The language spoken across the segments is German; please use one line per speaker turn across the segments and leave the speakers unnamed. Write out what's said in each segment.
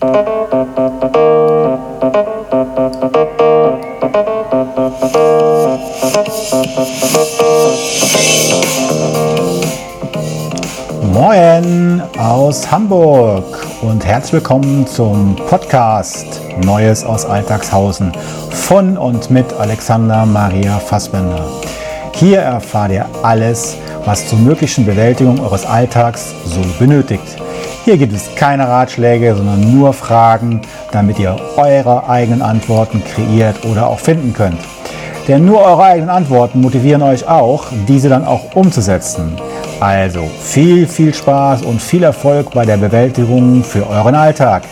Moin aus Hamburg und herzlich willkommen zum Podcast Neues aus Alltagshausen von und mit Alexander Maria Fassbender. Hier erfahrt ihr alles, was zur möglichen Bewältigung eures Alltags so benötigt. Hier gibt es keine Ratschläge, sondern nur Fragen, damit ihr eure eigenen Antworten kreiert oder auch finden könnt. Denn nur eure eigenen Antworten motivieren euch auch, diese dann auch umzusetzen. Also viel, viel Spaß und viel Erfolg bei der Bewältigung für euren Alltag.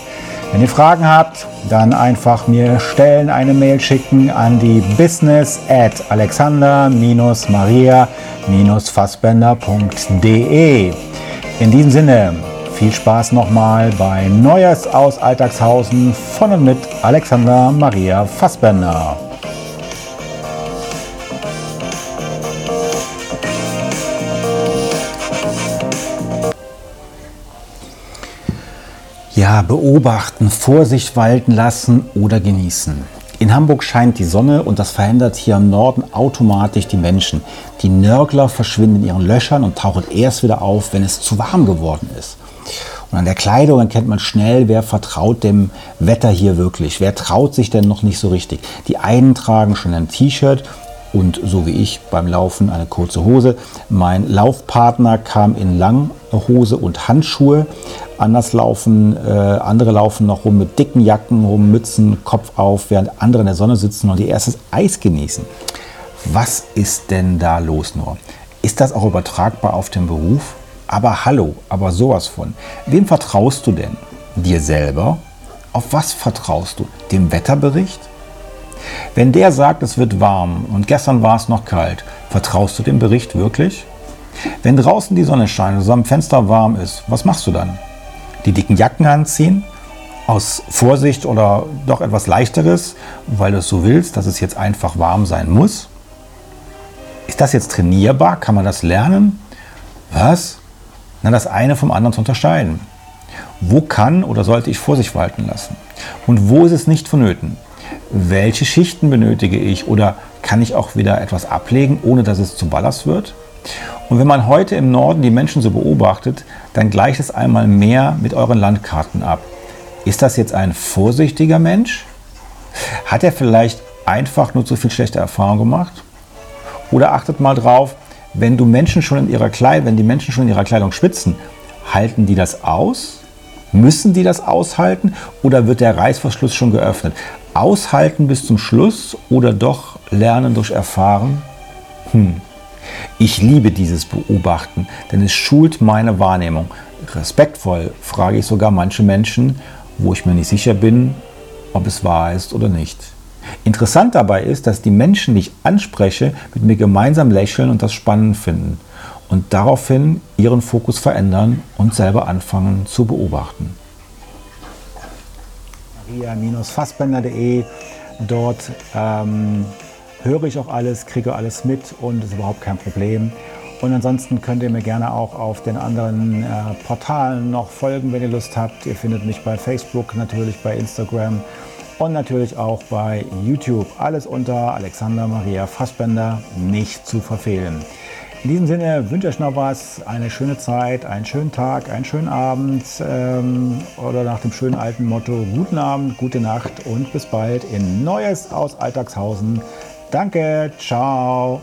Wenn ihr Fragen habt, dann einfach mir stellen, eine Mail schicken an die business at alexander-maria-fassbender.de. In diesem Sinne, viel Spaß nochmal bei Neues aus Alltagshausen von und mit Alexander Maria Fassbender. Ja, beobachten, Vorsicht walten lassen oder genießen. In Hamburg scheint die Sonne und das verändert hier im Norden automatisch die Menschen. Die Nörgler verschwinden in ihren Löchern und tauchen erst wieder auf, wenn es zu warm geworden ist. Und an der Kleidung erkennt man schnell, wer vertraut dem Wetter hier wirklich. Wer traut sich denn noch nicht so richtig? Die einen tragen schon ein T-Shirt und so wie ich beim Laufen eine kurze Hose. Mein Laufpartner kam in Langhose und Handschuhe. Anders laufen, äh, andere laufen noch rum mit dicken Jacken, rum Mützen, Kopf auf, während andere in der Sonne sitzen und ihr erstes Eis genießen. Was ist denn da los nur? Ist das auch übertragbar auf den Beruf? Aber hallo, aber sowas von. Wem vertraust du denn? Dir selber? Auf was vertraust du? Dem Wetterbericht? Wenn der sagt, es wird warm und gestern war es noch kalt, vertraust du dem Bericht wirklich? Wenn draußen die Sonne scheint und am Fenster warm ist, was machst du dann? Die dicken Jacken anziehen? Aus Vorsicht oder doch etwas leichteres, weil du es so willst, dass es jetzt einfach warm sein muss? Ist das jetzt trainierbar? Kann man das lernen? Was? Das eine vom anderen zu unterscheiden. Wo kann oder sollte ich Vorsicht walten lassen? Und wo ist es nicht vonnöten? welche Schichten benötige ich oder kann ich auch wieder etwas ablegen, ohne dass es zu Ballast wird? Und wenn man heute im Norden die Menschen so beobachtet, dann gleicht es einmal mehr mit euren Landkarten ab. Ist das jetzt ein vorsichtiger Mensch? Hat er vielleicht einfach nur zu viel schlechte Erfahrungen gemacht? Oder achtet mal drauf, wenn du Menschen schon in ihrer Kleidung, wenn die Menschen schon in ihrer Kleidung schwitzen, halten die das aus? Müssen die das aushalten oder wird der Reißverschluss schon geöffnet? Aushalten bis zum Schluss oder doch lernen durch Erfahren? Hm. Ich liebe dieses Beobachten, denn es schult meine Wahrnehmung. Respektvoll frage ich sogar manche Menschen, wo ich mir nicht sicher bin, ob es wahr ist oder nicht. Interessant dabei ist, dass die Menschen, die ich anspreche, mit mir gemeinsam lächeln und das spannend finden und daraufhin ihren Fokus verändern und selber anfangen zu beobachten maria-fassbender.de. Dort ähm, höre ich auch alles, kriege alles mit und ist überhaupt kein Problem. Und ansonsten könnt ihr mir gerne auch auf den anderen äh, Portalen noch folgen, wenn ihr Lust habt. Ihr findet mich bei Facebook, natürlich bei Instagram und natürlich auch bei YouTube. Alles unter Alexander Maria Fassbender nicht zu verfehlen. In diesem Sinne wünsche ich noch was, eine schöne Zeit, einen schönen Tag, einen schönen Abend ähm, oder nach dem schönen alten Motto guten Abend, gute Nacht und bis bald in Neues aus Alltagshausen. Danke, ciao.